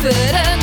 But